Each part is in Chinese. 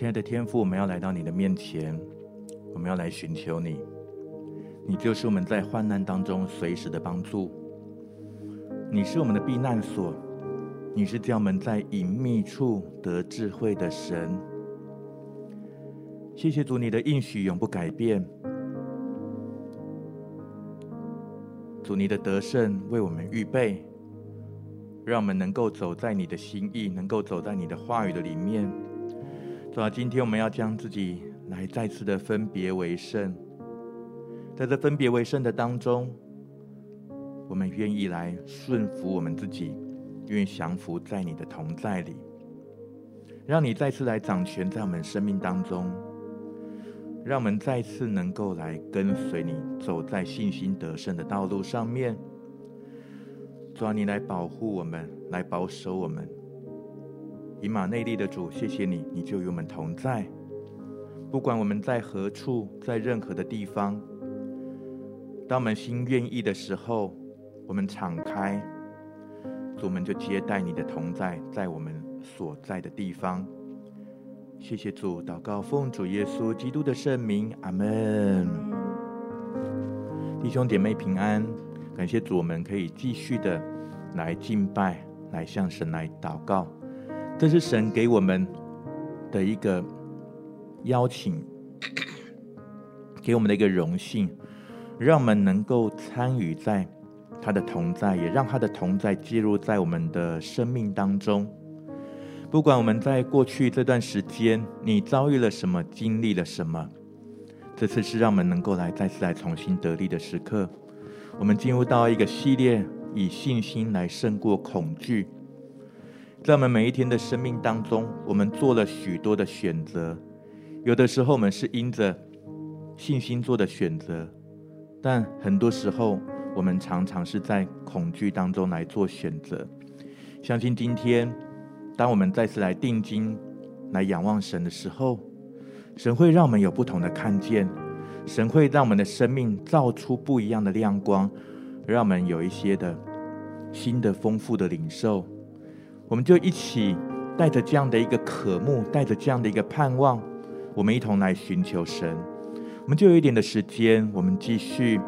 亲爱的天父，我们要来到你的面前，我们要来寻求你。你就是我们在患难当中随时的帮助，你是我们的避难所，你是叫我们在隐秘处得智慧的神。谢谢主，你的应许永不改变。主，你的得胜为我们预备，让我们能够走在你的心意，能够走在你的话语的里面。主啊，今天我们要将自己来再次的分别为圣，在这分别为圣的当中，我们愿意来顺服我们自己，愿意降服在你的同在里，让你再次来掌权在我们生命当中，让我们再次能够来跟随你，走在信心得胜的道路上面。主啊，你来保护我们，来保守我们。以马内利的主，谢谢你，你就与我们同在。不管我们在何处，在任何的地方，当我们心愿意的时候，我们敞开，主，我们就接待你的同在，在我们所在的地方。谢谢主，祷告奉主耶稣基督的圣名，阿门。弟兄姐妹平安，感谢主，我们可以继续的来敬拜，来向神来祷告。这是神给我们的一个邀请，给我们的一个荣幸，让我们能够参与在他的同在，也让他的同在介入在我们的生命当中。不管我们在过去这段时间，你遭遇了什么，经历了什么，这次是让我们能够来再次来重新得力的时刻。我们进入到一个系列，以信心来胜过恐惧。在我们每一天的生命当中，我们做了许多的选择。有的时候，我们是因着信心做的选择，但很多时候，我们常常是在恐惧当中来做选择。相信今天，当我们再次来定睛、来仰望神的时候，神会让我们有不同的看见，神会让我们的生命照出不一样的亮光，让我们有一些的新的丰富的领受。我们就一起带着这样的一个渴慕，带着这样的一个盼望，我们一同来寻求神。我们就有一点的时间，我们继续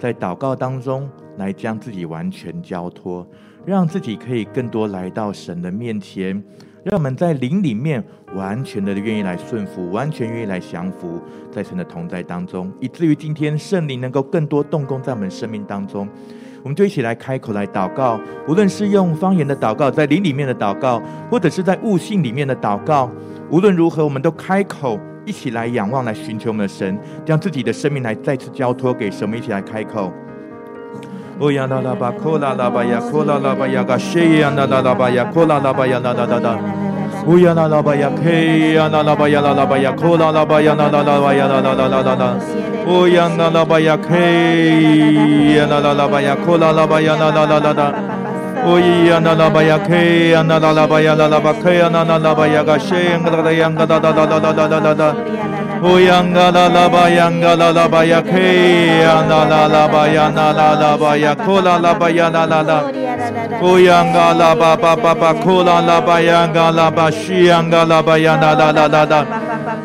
在祷告当中来将自己完全交托，让自己可以更多来到神的面前，让我们在灵里面完全的愿意来顺服，完全愿意来降服在神的同在当中，以至于今天圣灵能够更多动工在我们生命当中。我们就一起来开口来祷告，无论是用方言的祷告，在灵里面的祷告，或者是在悟性里面的祷告，无论如何，我们都开口一起来仰望，来寻求我们的神，将自己的生命来再次交托给神。我们一起来开口。哦呀啦啦吧，科啦啦吧呀，科啦啦吧呀，嘎西呀啦啦啦吧呀，科啦啦吧呀，啦啦啦啦。Uyana la baya ke yana la baya la la baya kola la baya na la la baya la la la la la la Uyana la baya ke yana la la baya kola la baya na la la la la Oya na la baya ke na la la baya la la baya na na la baya ga she ngada da da da da da da da da. Uyanga la la ba yanga la la ba ya ke la la la ba ya na la la ba ya kola la ba ya na la la Uyanga la ba ba ba ba kola la ba yanga la ba shianga la ba ya na la la la la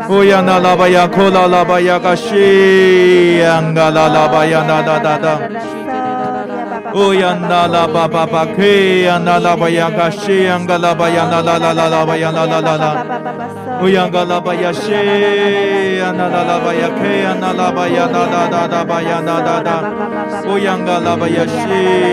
Uyana la ba ya kola la ba ya ka shianga la la ba ya na la la la Uyanda la ba ba ba ke la ba ya ka shianga la ba ya na la la la la ba ya na la la la 乌央嘎拉巴呀西，呀那拉巴呀 K，呀那拉巴呀哒哒哒哒巴呀哒哒哒，乌央嘎拉巴呀西，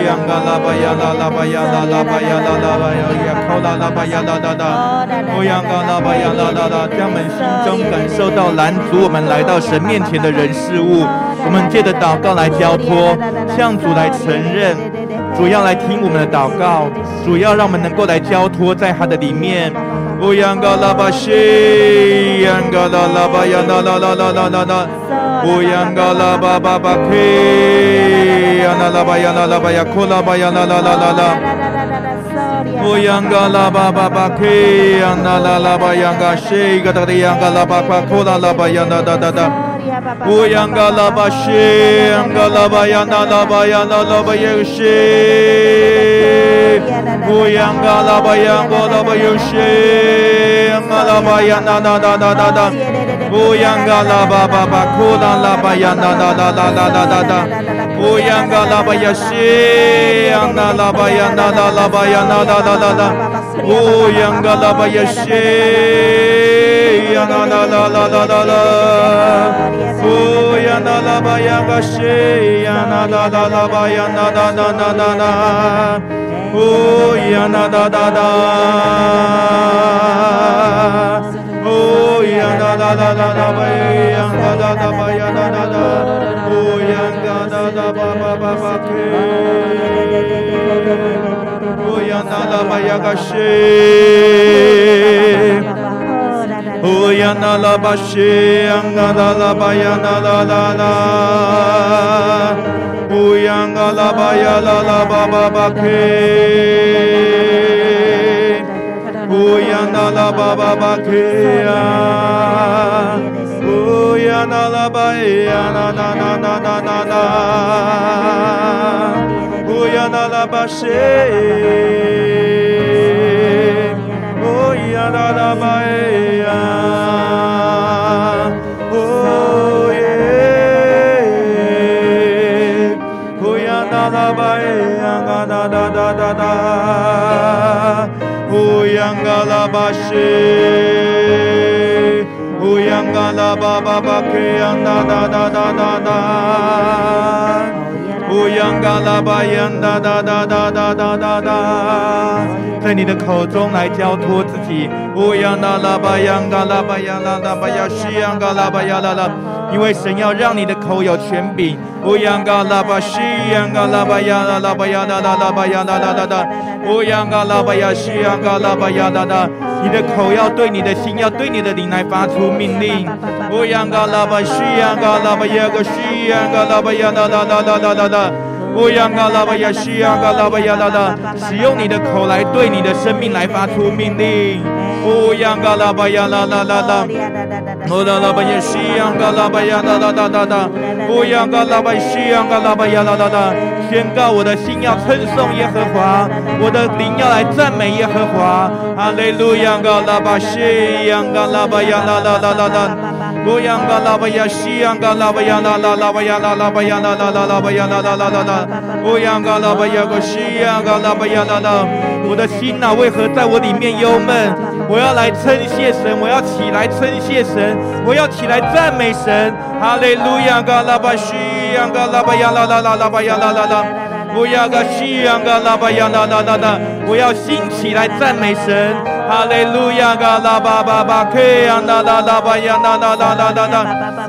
呀嘎拉巴呀拉拉巴呀拉拉巴呀拉拉巴呀呀靠拉拉巴呀哒哒哒，乌央嘎拉巴呀拉拉拉，将我们心中感受到拦阻我们来到神面前的人事物，我们借着祷告来交托，向主来承认。主要来听我们的祷告，主要让我们能够来交托在他的里面。Uyanga la bashi, yanga la la ba ya na la la la la na na. Uyanga la ba ba ba ke, ya na la ba ya na la ba ya kula ba ya na la la la la. Uyanga la ba ba ba ke, ya na la la ba yanga she, ga da yanga la ba ba kula la ba ya na da da da. Uyanga la ba she, yanga la ba ya na la ba ya na la ya she. 巴西，央嘎拉巴央那拉巴央那拉巴央西。乌央嘎拉巴央嘎拉巴央西，anga la ba ya na na na na na na. Uyanga la ba ba ba kula la ba ya na na na na na na na na. Uyanga la ba ya shi anga la ba ya na na la ba ya na na na na na. Uyanga la ba ya shi ya na na na na na na na. Uyanga la ba ya ga shi ya na na na la ba ya na na na na na na. Oh ya na da da da. Oh ya da da da da da ba ya da da da ba ya da da da. Oh ya da da da ba ba ba ba ke. Oh ya da da ba ya ga she. Oh ya na la ba she, anga da la ba ya na la la la. Uyanga la ba ya la la ba ba ba ke. Uyanga la ba ba ba ke ya. Uyanga la ba ya na na na na na na na. La ba she. Uyanga la ba ya. 哒哒哒哒乌央嘎拉巴西乌央嘎拉巴巴巴嘿呀哒哒哒哒哒乌央嘎拉巴央哒哒哒哒哒哒哒哒在你的口中来交托自己。乌央嘎拉巴央嘎拉巴央拉拉巴呀西央嘎拉巴呀拉拉因为神要让你的头有权柄。乌央嘎拉巴西央嘎拉巴呀啦拉巴呀啦啦拉巴呀啦啦啦啦，乌央嘎拉巴呀西央嘎呀，你的口要对你的心，要对你的灵来发出命令。乌央嘎拉巴西央嘎拉巴呀个西央嘎拉巴呀啦啦啦啦啦啦啦。乌央嘎拉巴呀西央嘎拉巴呀啦啦，使用你的口来对你的生命来发出命令。乌央嘎拉巴呀啦啦啦啦啦啦。乌拉拉巴呀，西央嘎拉巴呀啦啦啦啦啦，乌央嘎拉巴西央嘎拉巴呀啦啦啦，宣告我的心要称颂耶和华，我的灵要来赞美耶和华。阿肋路亚，嘎拉巴西央嘎拉巴呀啦啦啦啦啦。乌央嘎拉巴呀，西央嘎拉巴呀啦啦啦巴呀啦啦巴呀啦啦啦啦巴呀啦啦啦啦啦。乌央嘎拉巴呀个西央嘎拉巴呀啦啦，我的心呐，为何在我里面忧闷？我要来称谢神，我要起来称谢神，我要起来赞美神。哈利路亚，嘎拉巴西央嘎拉巴呀啦啦啦啦巴呀啦啦啦。乌央嘎西央嘎拉巴呀啦啦啦啦，我要兴起来赞美神。哈利路亚，嘎拉巴巴巴克呀啦啦啦巴呀啦啦啦啦啦啦。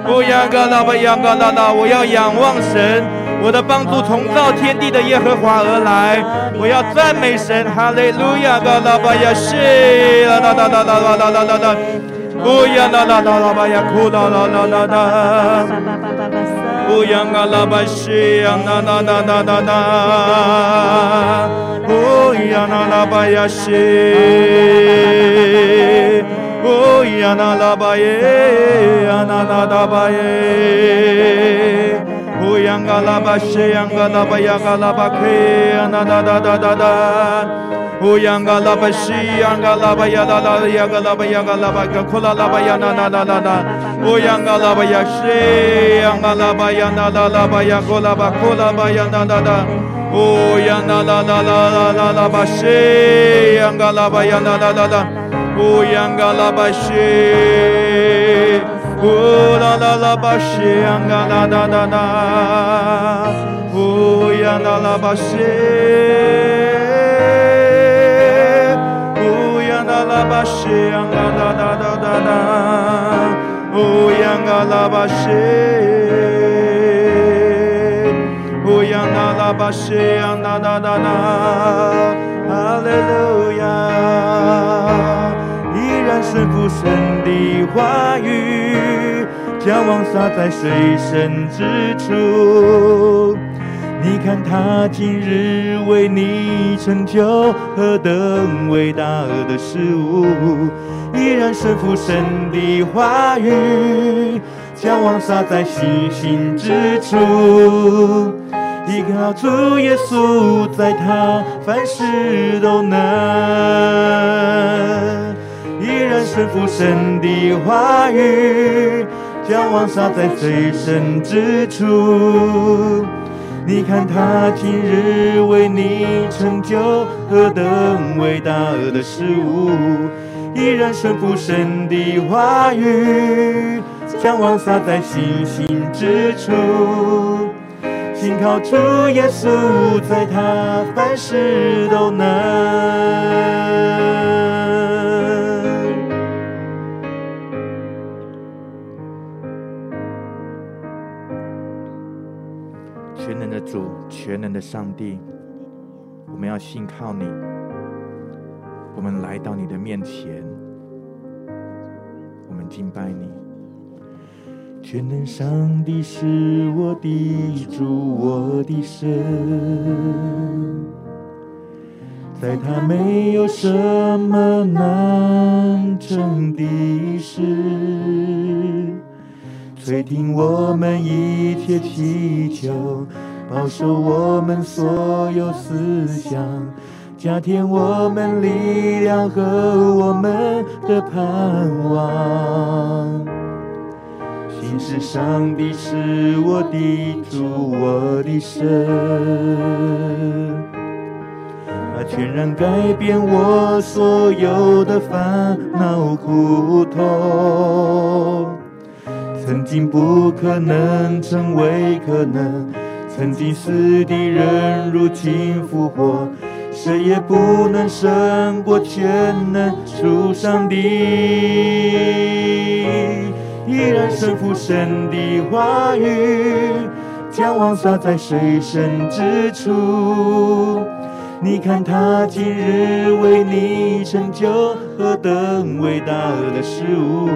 乌央嘎拉巴呀嘎啦啦，我要仰望神。我的帮助从造天地的耶和华而来，我要赞美神，哈利路亚，嘎拉巴呀西，啦啦啦啦啦啦啦啦啦，乌呀啦啦啦啦啦啦啦啦啦，乌呀嘎拉巴西呀啦啦啦啦啦啦，乌呀啦啦巴呀西，乌呀啦啦，啦啦啦巴耶。乌央嘎拉巴西呀嘎拉巴克呀那哒哒哒哒哒，乌央嘎拉巴西央嘎拉巴呀啦啦呀嘎拉巴呀嘎拉巴嘎库拉拉巴呀那那那那那，Yanalabayashi. Oh, Yanalabaye, Ananadabaye. Oh, Yangalabashe, Yangalabayagalabake, Anadadadadada. Oh, Yangalabashi, Yangalabayala, Yagalabayagalabaka, Kulalabayana, Nanada. Oh, Yangalabayashi, na na na. Oh, yanda la la la la la la she, yanga la ba yanda la la la. Oh, yanga la she, Oh, la la la bashe, yanga la da da da. Oh, yanda la bashe. Oh, yanda la bashe, yanga da da da da da. Oh, yanga la bashe. 呀啦啦巴西央啦啦啦啦，哈利路亚。依然顺服神的话语，将王撒在水深之处。你看他今日为你成就何等伟大的事物！依然顺服神的话语，将王撒在星星之处。依靠主耶稣，在他凡事都能。依然顺服神的话语，将王撒在最深之处。你看他今日为你成就何等伟大的事物，依然顺服神的话语，将王撒在星星之处，信靠主耶稣，在他凡事都能。全能的上帝，我们要信靠你。我们来到你的面前，我们敬拜你。全能上帝是我的主，我的神，在他没有什么难成的事，垂听我们一切祈求。保守我们所有思想，加添我们力量和我们的盼望。信实上帝是我的主，我的神，他全然改变我所有的烦恼苦痛。曾经不可能，成为可能。曾经死的人，如今复活，谁也不能胜过全能主上帝。依然顺服神的话语，将王撒在水深之处。你看他今日为你成就何等伟大的事物，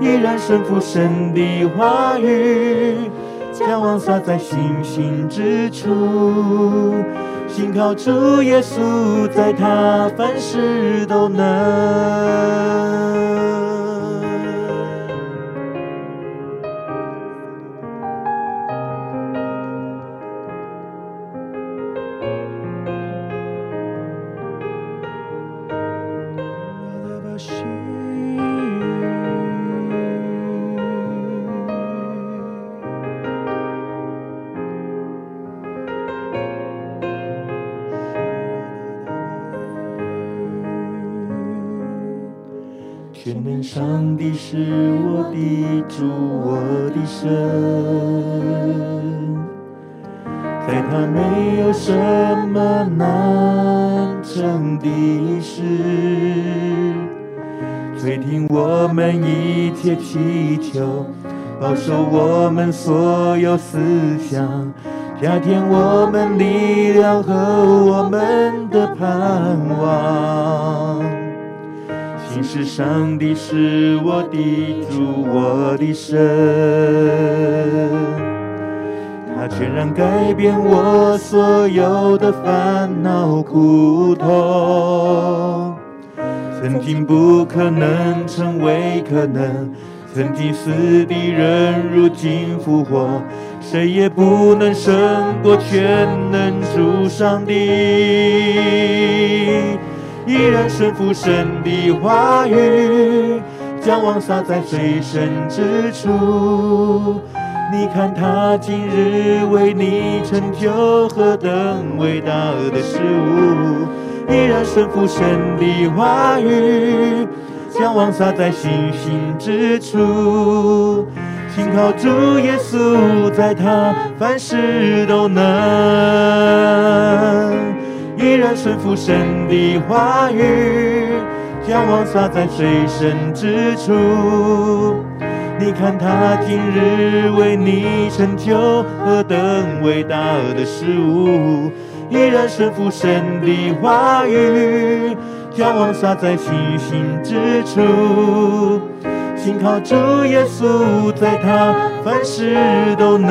依然顺服神的话语。将王撒在信心之处，信靠主耶稣，在他凡事都能。主，我的神，在他没有什么难成的事，垂听我们一切祈求，保守我们所有思想，加添我们力量和我们的盼望。信实上帝是我的主，我的神，他全然改变我所有的烦恼苦痛。曾经不可能成为可能，曾经死的人如今复活，谁也不能胜过全能主上帝。依然顺服神的话语，将王撒在最深之处。你看他今日为你成就何等伟大的事物。依然顺服神的话语，将王撒在信心之处。信靠主耶稣，在他凡事都能。依然顺服神的话语，将王撒在最深之处。你看他今日为你成就何等伟大的事物。依然顺服神的话语，将王撒在星星之处。信靠主耶稣，在他凡事都能。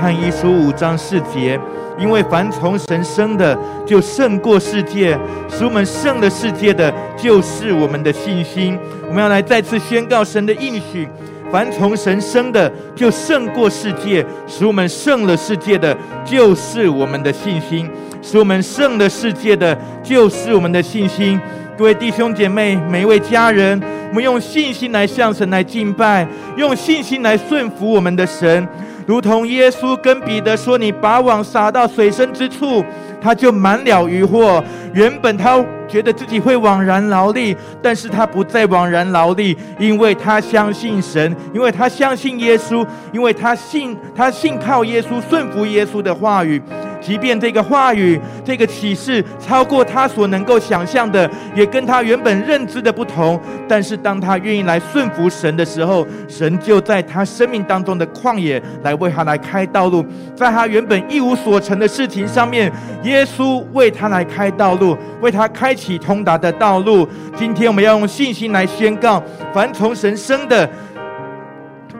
翰一书五章四节，因为凡从神生的，就胜过世界；使我们胜了世界的，就是我们的信心。我们要来再次宣告神的应许。凡从神生的，就胜过世界；使我们胜了世界的，就是我们的信心；使我们胜了世界的，就是我们的信心。各位弟兄姐妹，每一位家人，我们用信心来向神来敬拜，用信心来顺服我们的神。如同耶稣跟彼得说：“你把网撒到水深之处，他就满了渔获。原本他觉得自己会枉然劳力，但是他不再枉然劳力，因为他相信神，因为他相信耶稣，因为他信他信靠耶稣，顺服耶稣的话语。”即便这个话语、这个启示超过他所能够想象的，也跟他原本认知的不同，但是当他愿意来顺服神的时候，神就在他生命当中的旷野来为他来开道路，在他原本一无所成的事情上面，耶稣为他来开道路，为他开启通达的道路。今天我们要用信心来宣告：凡从神生的。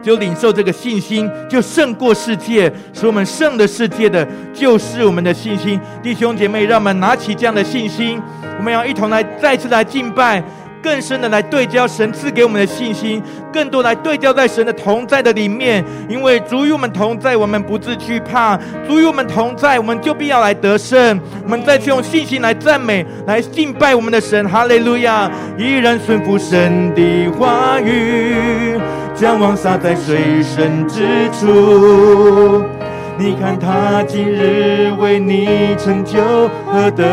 就领受这个信心，就胜过世界，使我们胜的世界的，就是我们的信心。弟兄姐妹，让我们拿起这样的信心，我们要一同来再次来敬拜，更深的来对焦神赐给我们的信心，更多来对焦在神的同在的里面。因为主与我们同在，我们不自惧怕；主与我们同在，我们就必要来得胜。我们再次用信心来赞美，来敬拜我们的神。哈利路亚！依然顺服神的话语。将网撒在水深之处，你看他今日为你成就何等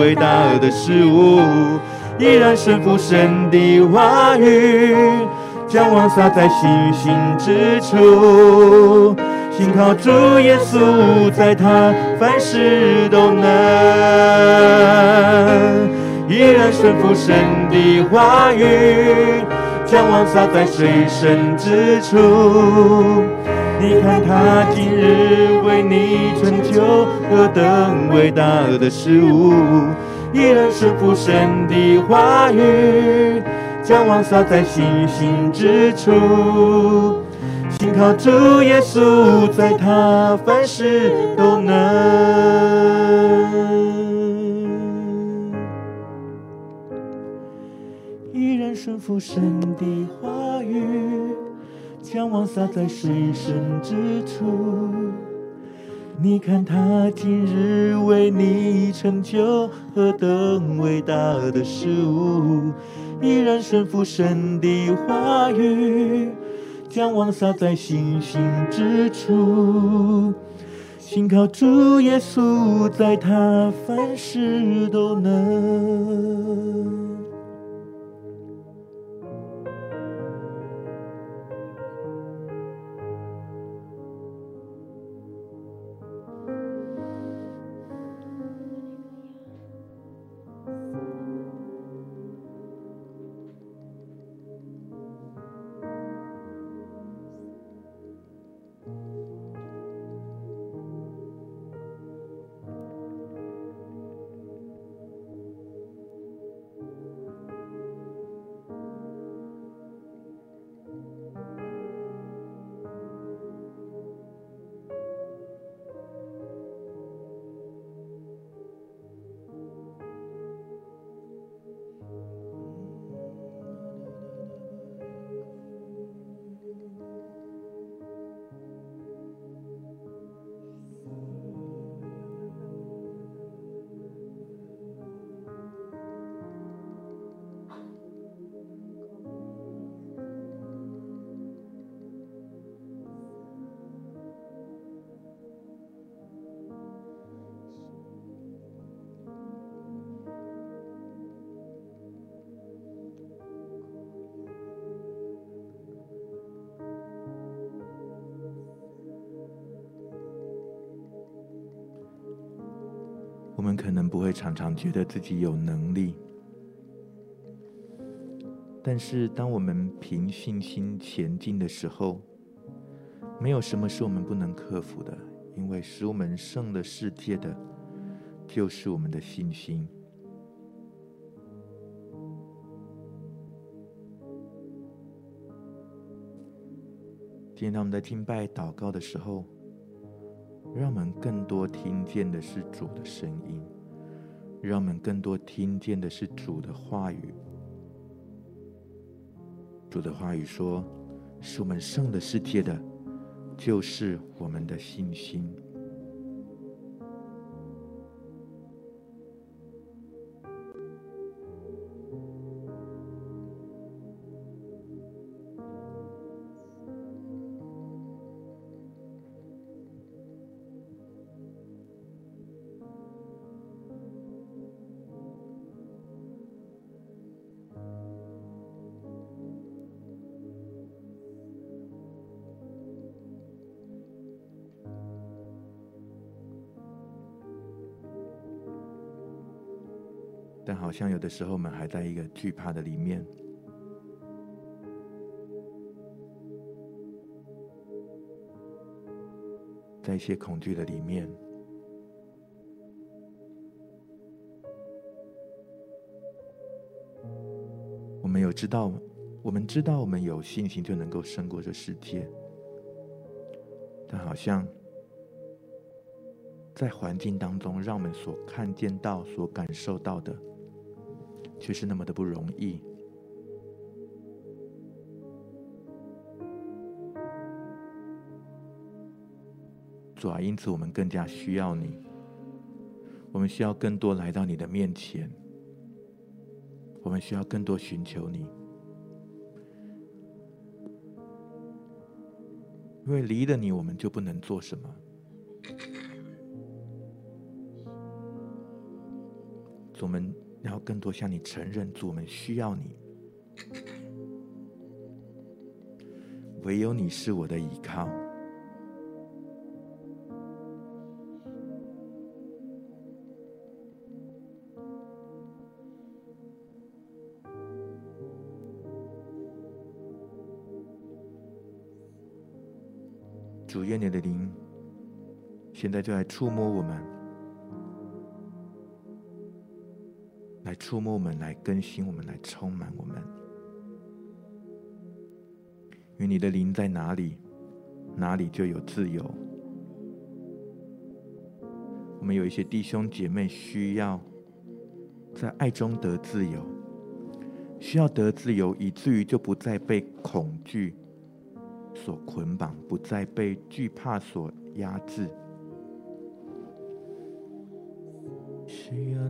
伟大的事物，依然顺服神的话语，将网撒在信心之处，信靠主耶稣，在他凡事都能，依然顺服神的话语。将网撒在水深之处，你看他今日为你成就何等伟大的事物，依然是父神的话语。将网撒在信心之处，信靠主耶稣，在他凡事都能。顺服神的话语，将网撒在水深之处。你看他今日为你成就何等伟大的事物，依然顺服神的话语，将网撒在信心之处。信靠主耶稣，在他凡事都能。常觉得自己有能力，但是当我们凭信心前进的时候，没有什么是我们不能克服的，因为使我们胜了世界的，就是我们的信心。今天我们在敬拜祷告的时候，让我们更多听见的是主的声音，让我们更多听见的是主的话语。主的话语说：“是我们胜的世界的，就是我们的信心。”像有的时候，我们还在一个惧怕的里面，在一些恐惧的里面。我们有知道，我们知道，我们有信心就能够胜过这世界，但好像在环境当中，让我们所看见到、所感受到的。却是那么的不容易，主啊，因此我们更加需要你，我们需要更多来到你的面前，我们需要更多寻求你，因为离了你，我们就不能做什么。我们。然后更多向你承认，主，我们需要你，唯有你是我的依靠。主，愿你的灵现在就来触摸我们。触摸我们，来更新我们，来充满我们。因为你的灵在哪里，哪里就有自由。我们有一些弟兄姐妹需要在爱中得自由，需要得自由，以至于就不再被恐惧所捆绑，不再被惧怕所压制。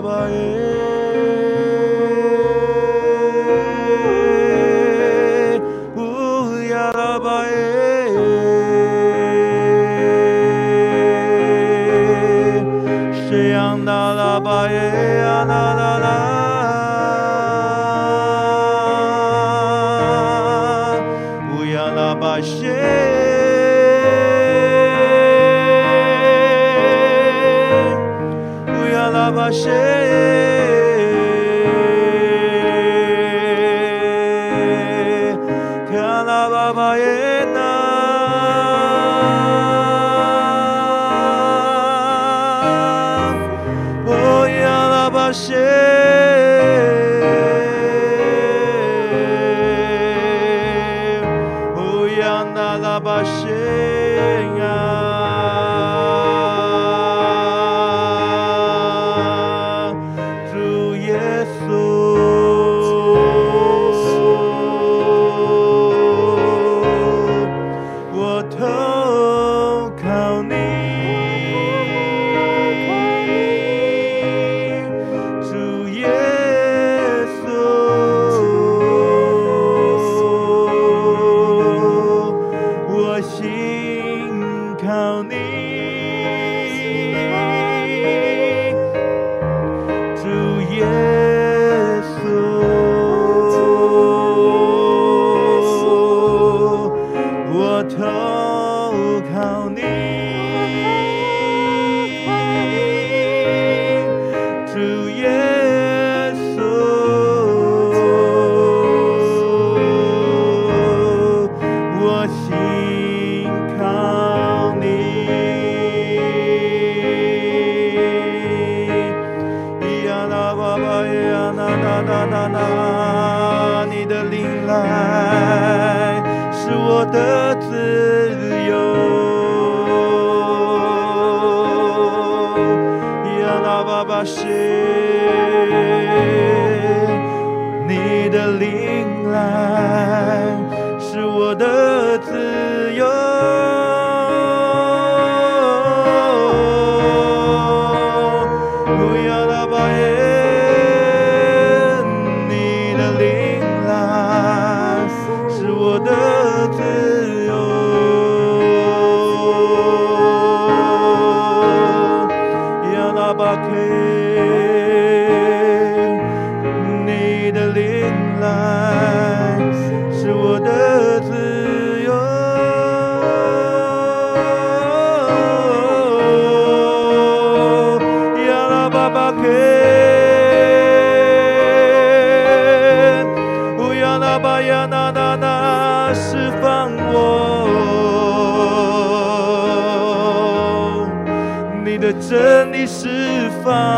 바바의 爱是我的自由。亚拉巴巴克，乌亚拉巴亚那那那，释放我。你的真理释放。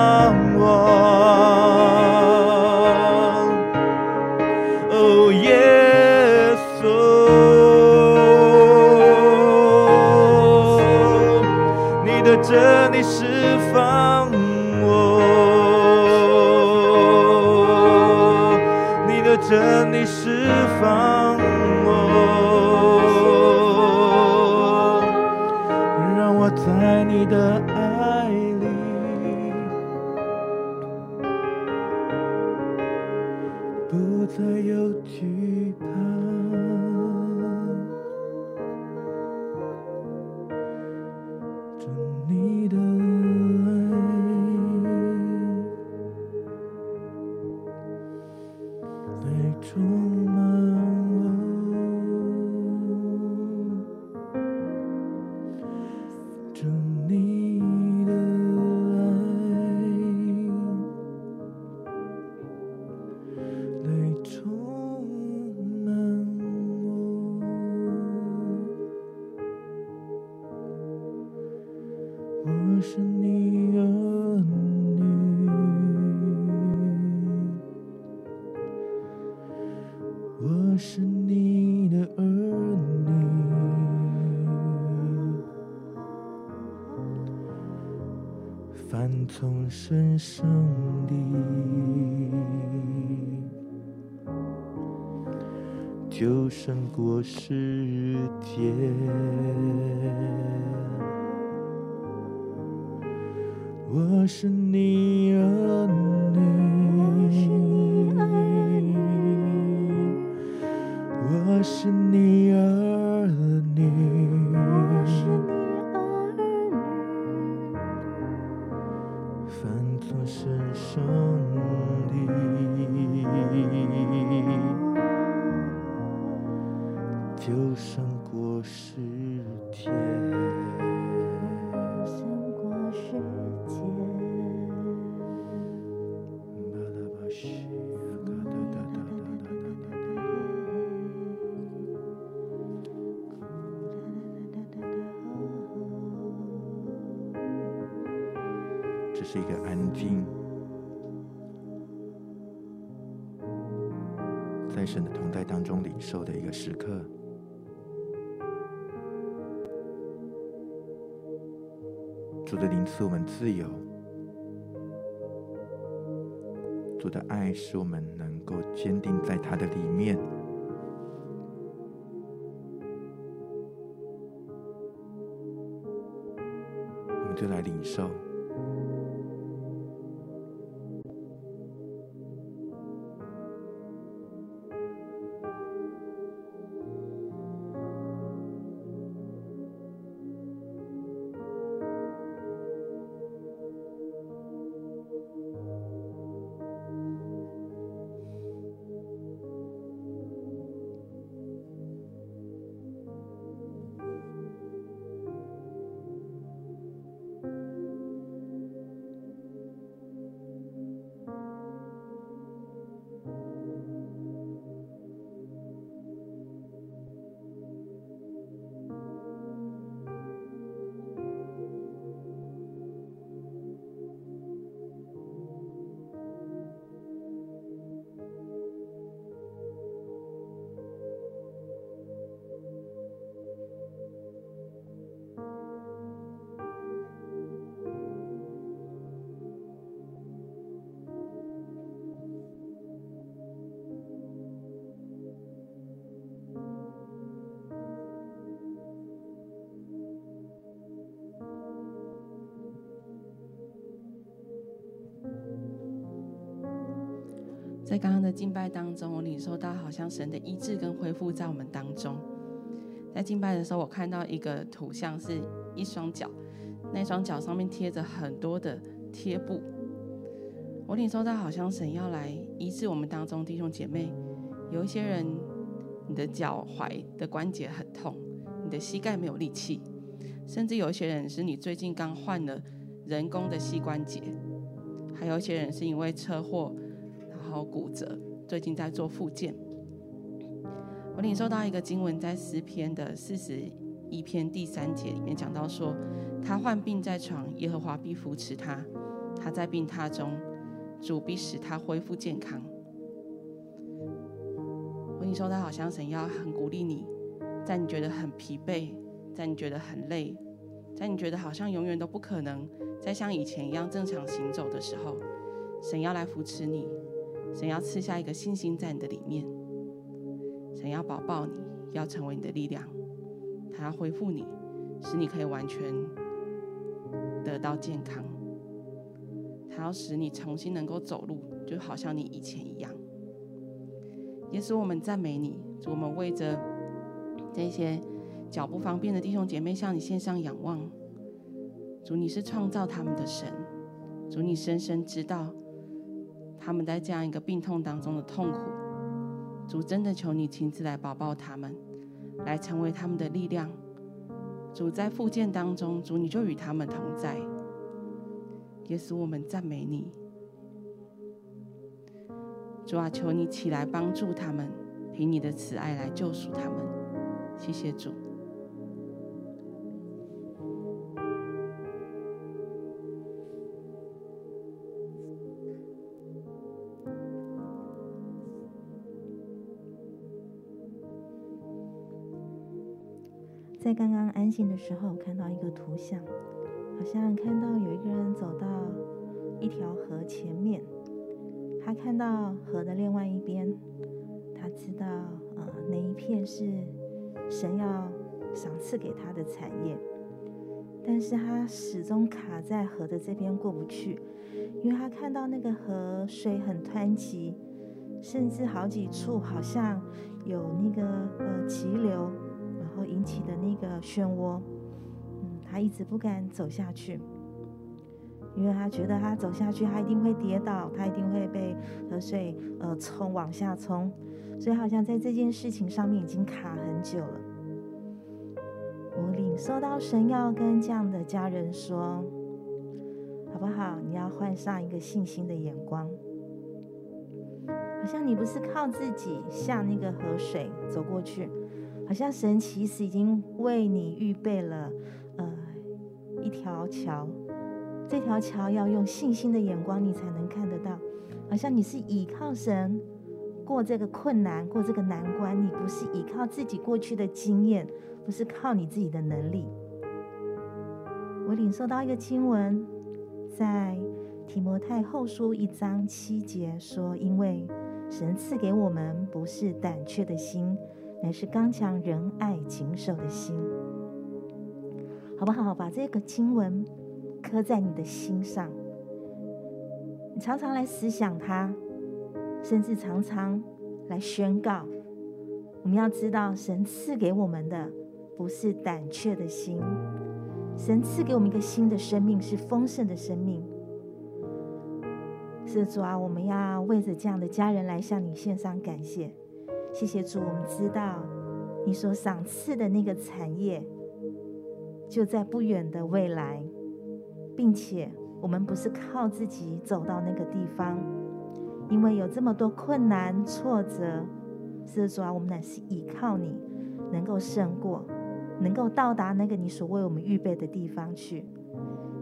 我是你的儿女，凡从身圣地。就胜过世界。我是你。在刚刚的敬拜当中，我领受到好像神的医治跟恢复在我们当中。在敬拜的时候，我看到一个图像，是一双脚，那双脚上面贴着很多的贴布。我领受到好像神要来医治我们当中弟兄姐妹，有一些人，你的脚踝的关节很痛，你的膝盖没有力气，甚至有一些人是你最近刚换了人工的膝关节，还有一些人是因为车祸然后骨折，最近在做复健。我领受到一个经文，在诗篇的四十一篇第三节里面讲到说，他患病在床，耶和华必扶持他；他在病榻中，主必使他恢复健康。我领受到好像神要很鼓励你，在你觉得很疲惫，在你觉得很累，在你觉得好像永远都不可能再像以前一样正常行走的时候，神要来扶持你，神要赐下一个信心在你的里面。神要保抱你，要成为你的力量，他要恢复你，使你可以完全得到健康。他要使你重新能够走路，就好像你以前一样。耶稣，我们赞美你，主，我们为着这些脚不方便的弟兄姐妹向你献上仰望。主，你是创造他们的神，主，你深深知道他们在这样一个病痛当中的痛苦。主，真的求你亲自来保抱他们，来成为他们的力量。主，在复健当中，主你就与他们同在。耶稣，我们赞美你。主啊，求你起来帮助他们，凭你的慈爱来救赎他们。谢谢主。刚刚安静的时候，看到一个图像，好像看到有一个人走到一条河前面，他看到河的另外一边，他知道，呃，那一片是神要赏赐给他的产业，但是他始终卡在河的这边过不去，因为他看到那个河水很湍急，甚至好几处好像有那个呃急流。引起的那个漩涡，嗯，他一直不敢走下去，因为他觉得他走下去，他一定会跌倒，他一定会被河水呃冲往下冲，所以好像在这件事情上面已经卡很久了。我领受到神要跟这样的家人说，好不好？你要换上一个信心的眼光，好像你不是靠自己向那个河水走过去。好像神其实已经为你预备了，呃，一条桥。这条桥要用信心的眼光，你才能看得到。好像你是依靠神过这个困难，过这个难关。你不是依靠自己过去的经验，不是靠你自己的能力。我领受到一个经文，在提摩太后书一章七节说：“因为神赐给我们不是胆怯的心。”乃是刚强仁爱谨守的心，好不好？把这个经文刻在你的心上，你常常来思想它，甚至常常来宣告。我们要知道，神赐给我们的不是胆怯的心，神赐给我们一个新的生命，是丰盛的生命。是主啊，我们要为着这样的家人来向你献上感谢。谢谢主，我们知道你所赏赐的那个产业就在不远的未来，并且我们不是靠自己走到那个地方，因为有这么多困难挫折，是主啊，我们乃是依靠你，能够胜过，能够到达那个你所为我们预备的地方去。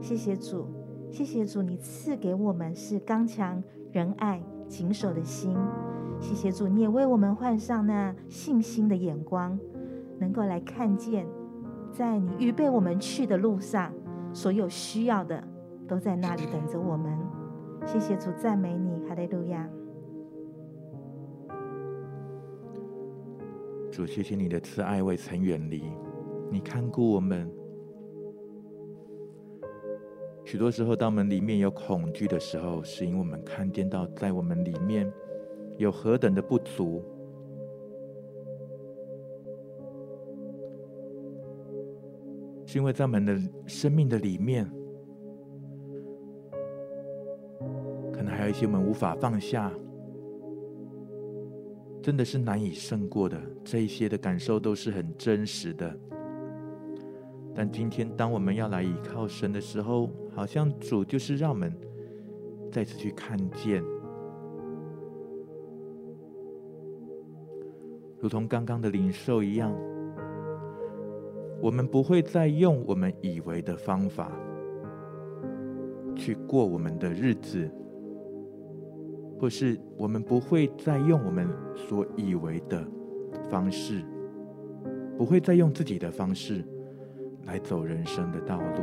谢谢主，谢谢主，你赐给我们是刚强仁爱谨守的心。谢谢主，你也为我们换上那信心的眼光，能够来看见，在你预备我们去的路上，所有需要的都在那里等着我们。谢谢主，赞美你，哈利路亚。主，谢谢你的慈爱未曾远离，你看顾我们。许多时候，当我们里面有恐惧的时候，是因为我们看见到在我们里面。有何等的不足。是因为在我们的生命的里面，可能还有一些我们无法放下，真的是难以胜过的。这一些的感受都是很真实的。但今天，当我们要来倚靠神的时候，好像主就是让我们再次去看见，如同刚刚的灵兽一样。我们不会再用我们以为的方法去过我们的日子，或是我们不会再用我们所以为的方式，不会再用自己的方式来走人生的道路，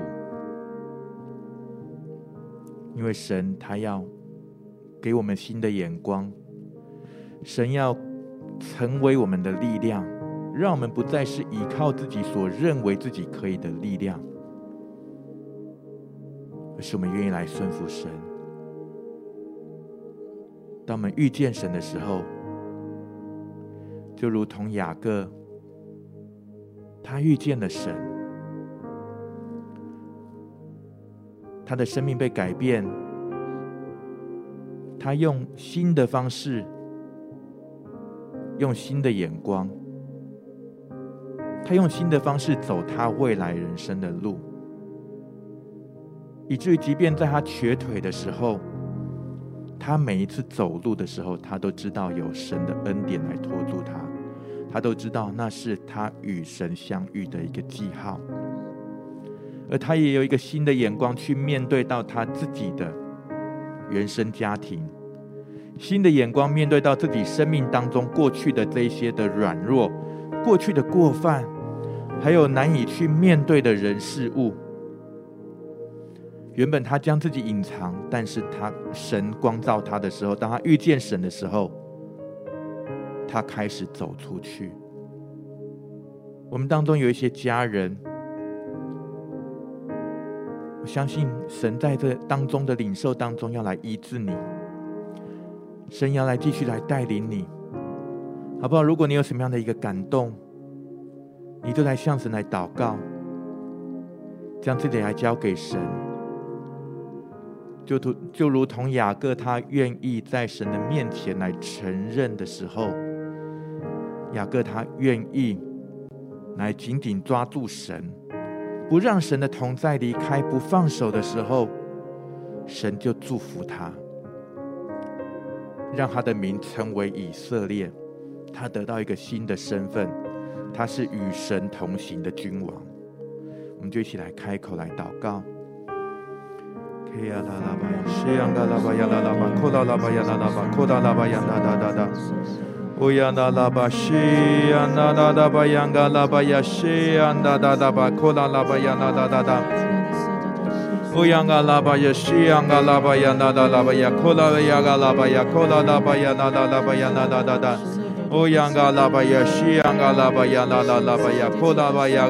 因为神他要给我们新的眼光，神要成为我们的力量。让我们不再是依靠自己所认为自己可以的力量，而是我们愿意来顺服神。当我们遇见神的时候，就如同雅各，他遇见了神，他的生命被改变，他用新的方式，用新的眼光。他用新的方式走他未来人生的路，以至于即便在他瘸腿的时候，他每一次走路的时候，他都知道有神的恩典来托住他，他都知道那是他与神相遇的一个记号，而他也有一个新的眼光去面对到他自己的原生家庭，新的眼光面对到自己生命当中过去的这一些的软弱，过去的过犯。还有难以去面对的人事物，原本他将自己隐藏，但是他神光照他的时候，当他遇见神的时候，他开始走出去。我们当中有一些家人，我相信神在这当中的领受当中要来医治你，神要来继续来带领你，好不好？如果你有什么样的一个感动，你就来向神来祷告，将这点来交给神，就如就如同雅各他愿意在神的面前来承认的时候，雅各他愿意来紧紧抓住神，不让神的同在离开，不放手的时候，神就祝福他，让他的名称为以色列，他得到一个新的身份。他是与神同行的君王，我们就一起来开口来祷告。欧阳嘎拉巴，西呀，啦啦啦巴呀，嘎拉巴，呀，那那那那，三那拉巴呀，库拉拉巴，库拉拉巴呀，啦啦啦啦，巴呀，那那那那那，欧阳那拉巴呀，西阳嘎拉巴呀，那拉巴呀，库拉拉巴呀，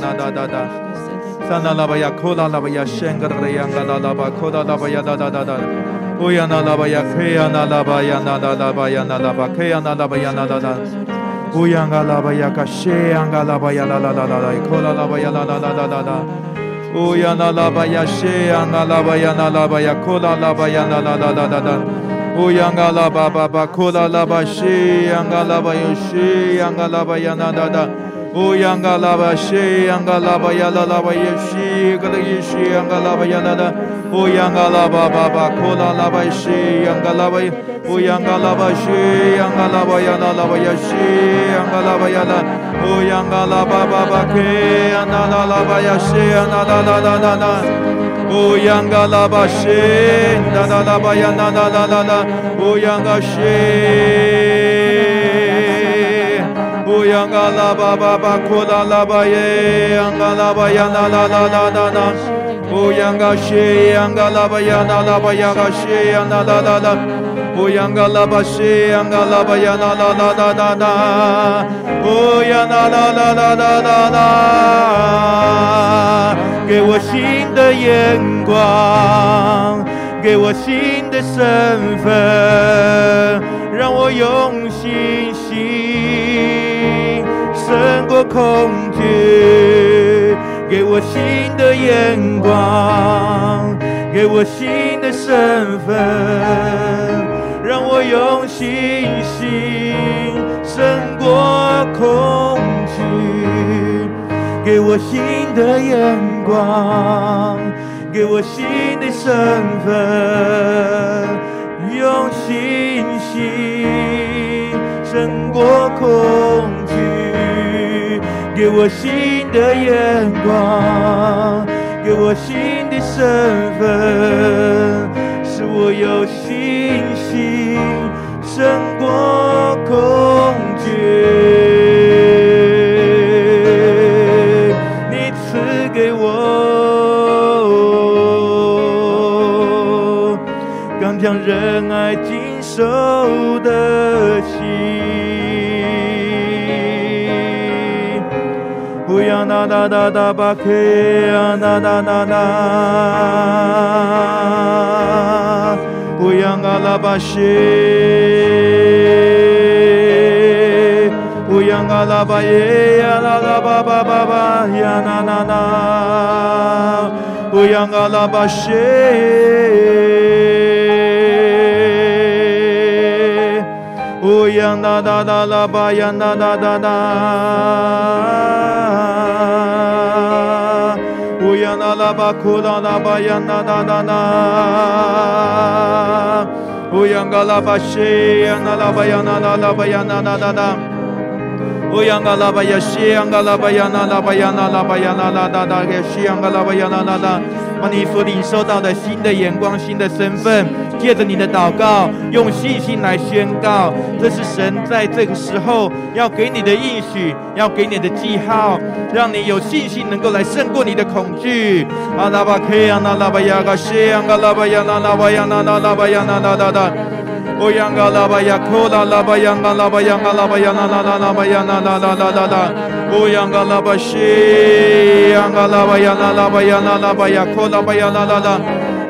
那那那那那。乌央嘎拉巴巴巴，库拉拉巴西，央嘎拉巴有西，央嘎拉巴呀那达达，乌央嘎拉巴西，央嘎拉巴呀拉拉巴有西，格勒有西，央嘎拉巴呀那达，乌央嘎拉巴巴巴，库拉拉巴西，央嘎拉巴，乌央嘎拉巴西，央嘎拉巴呀那拉巴有西，央嘎拉巴呀那，乌央嘎拉巴巴巴，克呀那拉拉巴呀西，呀那那那那那那。乌央嘎拉巴西，那那拉巴呀那那那那那，乌央嘎西，乌央嘎拉巴巴巴库拉拉巴耶，央嘎拉巴呀那那那那那那，乌央嘎西，央嘎拉巴呀那拉巴呀嘎西呀那那那那，乌央嘎拉巴西，央嘎拉巴呀那那那那那那，乌央啦啦啦啦啦啦啦。给我新的眼光，给我新的身份，让我用信心胜过恐惧，给我新的眼光，给我新的身份，让我用信心胜过恐惧，给我新的眼光。给我新的身份，用信心胜过恐惧。给我新的眼光，给我新的身份，使我有信心胜过恐惧。你赐给我刚将仁爱谨守的心， 나나나나바케 나나나나 우양알라바시 우양알라바예 야라라바바바바 야나나나 우양알라바시 乌央那达达达吧，央那达达达，乌央那拉吧，库拉那吧，央那那那那，乌央噶拉吧，西央那拉吧，央那那那吧，央那那那那，乌央噶拉吧，西央噶拉吧，央那拉吧，央那拉吧，央那那那那，西央噶拉吧，央那那那，满溢所领受到的新的眼光，新的身份。借着你的祷告，用信心来宣告，这是神在这个时候要给你的应许，要给你的记号，让你有信心能够来胜过你的恐惧。阿拉巴克亚那拉巴亚嘎谢亚嘎拉巴亚那拉巴亚那那拉巴亚那那那那，欧亚嘎拉巴亚库拉拉巴亚嘎拉巴亚嘎拉巴亚那那那拉巴亚那那那那那那，欧亚嘎拉巴谢亚嘎拉巴亚那拉巴亚那拉巴亚库拉巴亚那那那，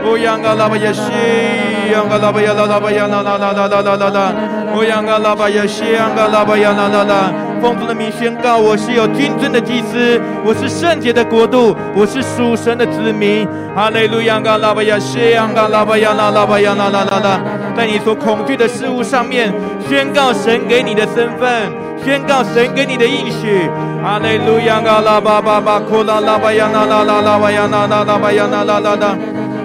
欧亚嘎拉巴亚谢。央嘎拉巴呀啦啦巴呀啦啦啦啦啦啦啦啦，我央嘎拉巴呀西央嘎拉巴呀啦啦啦，奉主的名宣告，我是有君尊的祭司，我是圣洁的国度，我是属神的子民。哈利路亚嘎拉巴呀西央嘎拉巴呀啦啦巴呀啦啦啦啦，在你所恐惧的事物上面宣告神给你的身份，宣告神给你的应许。哈利路亚嘎拉巴巴巴库拉拉巴呀啦啦啦啦巴呀啦啦啦巴呀啦啦啦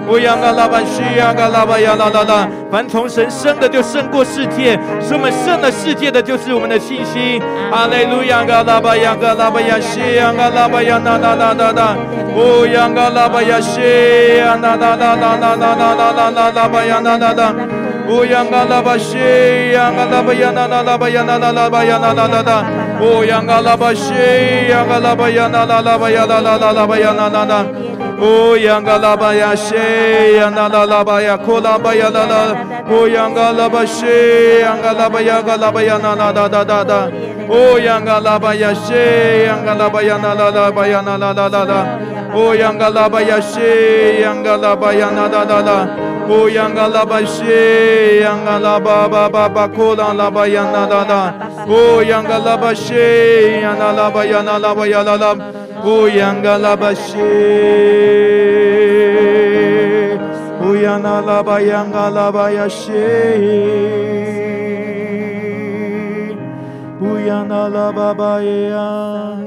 啦。乌央嘎拉巴西央嘎拉巴呀啦啦啦，凡从神生的就胜过世界，使我们胜了世界的就是我们的信心。阿门路亚嘎拉巴央嘎拉巴呀西央嘎拉巴呀啦啦啦啦啦，乌央嘎拉巴呀西央啦啦啦啦啦啦啦啦啦啦巴呀啦啦啦，乌央嘎拉巴西央嘎拉巴呀啦啦啦巴呀啦啦啦巴呀啦啦啦啦，乌央嘎拉巴西央嘎拉巴呀啦啦啦巴西那嘎拉巴西央嘎拉巴呀嘎拉巴呀那那哒哒哒哒，乌央嘎拉巴呀西央嘎拉巴呀那拉拉巴呀那那哒哒哒，乌央嘎拉巴呀西央嘎拉巴呀那 O yangalabaya şey yanalabaya kolabaya la la O yangalaba şey yangalabaya galabaya na la da da da da O yangalabaya şey yangalabaya na la la baya na la la la la O yangalabaya şey yangalabaya na la la la O yangalaba şey yangalaba ba ba ba kolaba ya na la la O yangalaba şey yanalaba ya na la ya la la Uyangalabashi. Uyanalabayangalabayashi. Uyanalababayang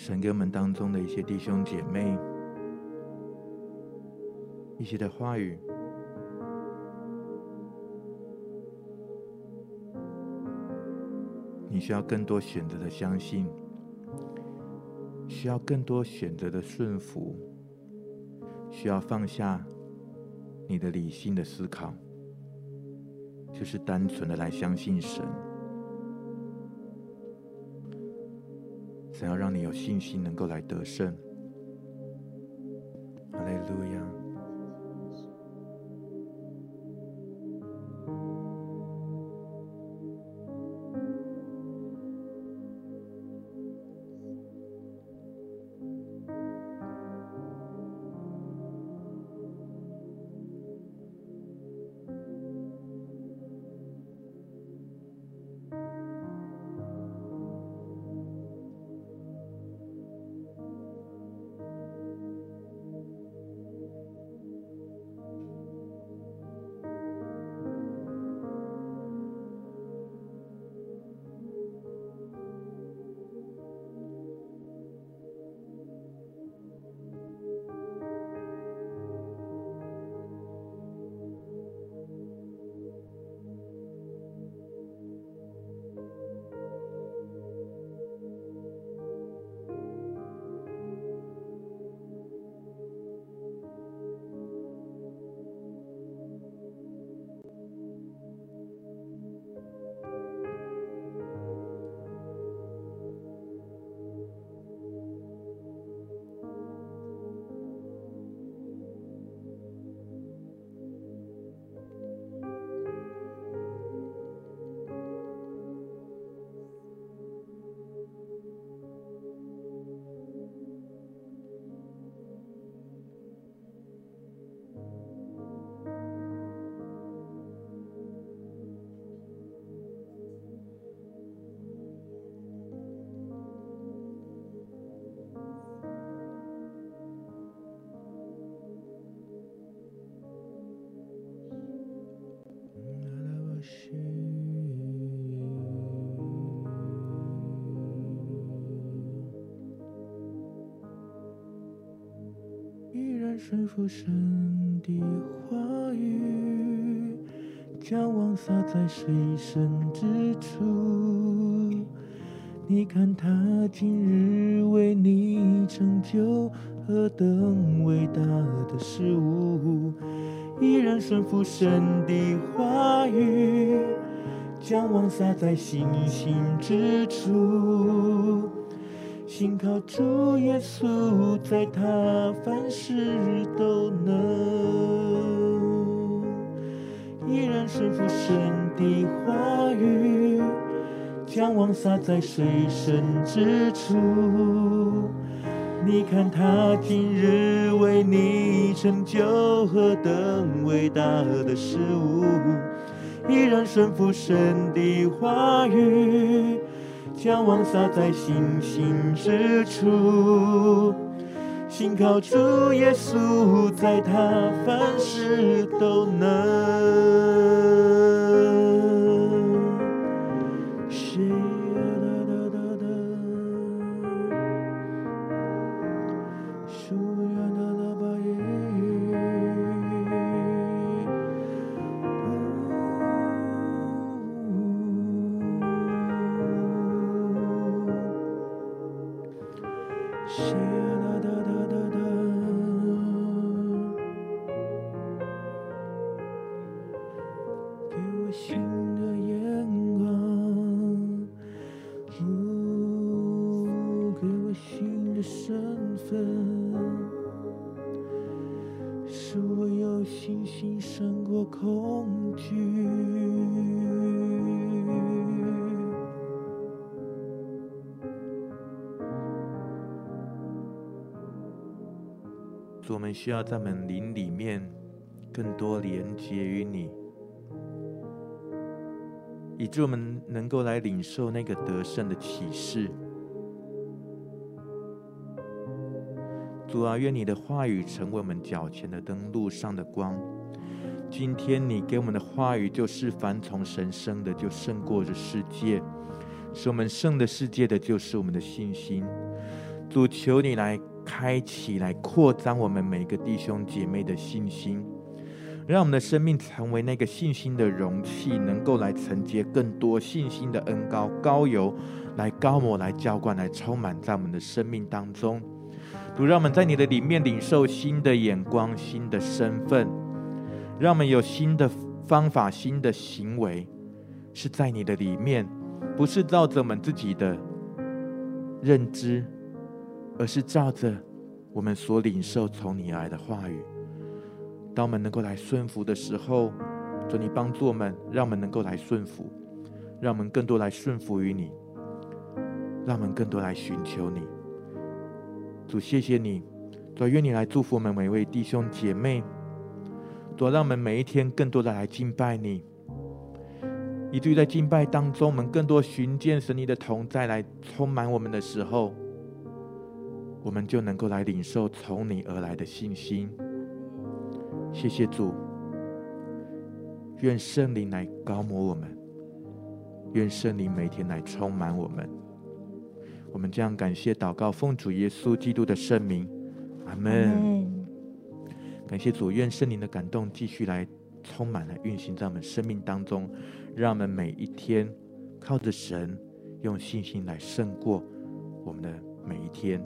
神给我们当中的一些弟兄姐妹，一些的话语，你需要更多选择的相信，需要更多选择的顺服，需要放下你的理性的思考，就是单纯的来相信神。想要让你有信心，能够来得胜。顺服神的话语，将光洒在水深之处。你看他今日为你成就何等伟大的事物，依然顺服神的话语，将光洒在星星之处。紧靠主耶稣，在他凡事都能，依然顺服神的话语，将光洒在水深之处。你看他今日为你成就何等伟大的事物，依然顺服神的话语。将光洒在星星之处，信靠主耶稣，在他凡事都能。需要在门灵里面更多连接于你，以致我们能够来领受那个得胜的启示。主啊，愿你的话语成为我们脚前的灯，路上的光。今天你给我们的话语，就是凡从神生的，就胜过这世界；使我们胜的世界的，就是我们的信心。主，求你来。开启来扩张我们每个弟兄姐妹的信心，让我们的生命成为那个信心的容器，能够来承接更多信心的恩膏、高油，来高抹、来浇灌、来充满在我们的生命当中。主，让我们在你的里面领受新的眼光、新的身份，让我们有新的方法、新的行为，是在你的里面，不是照着我们自己的认知。而是照着我们所领受从你来的话语，当我们能够来顺服的时候，主你帮助我们，让我们能够来顺服，让我们更多来顺服于你，让我们更多来寻求你。主，谢谢你，主，愿你来祝福我们每一位弟兄姐妹，主，让我们每一天更多的来敬拜你，以至于在敬拜当中，我们更多寻见神你的同在来充满我们的时候。我们就能够来领受从你而来的信心。谢谢主，愿圣灵来膏抹我们，愿圣灵每天来充满我们。我们这样感谢祷告，奉主耶稣基督的圣名，阿门。感谢主，愿圣灵的感动继续来充满来运行在我们生命当中，让我们每一天靠着神，用信心来胜过我们的每一天。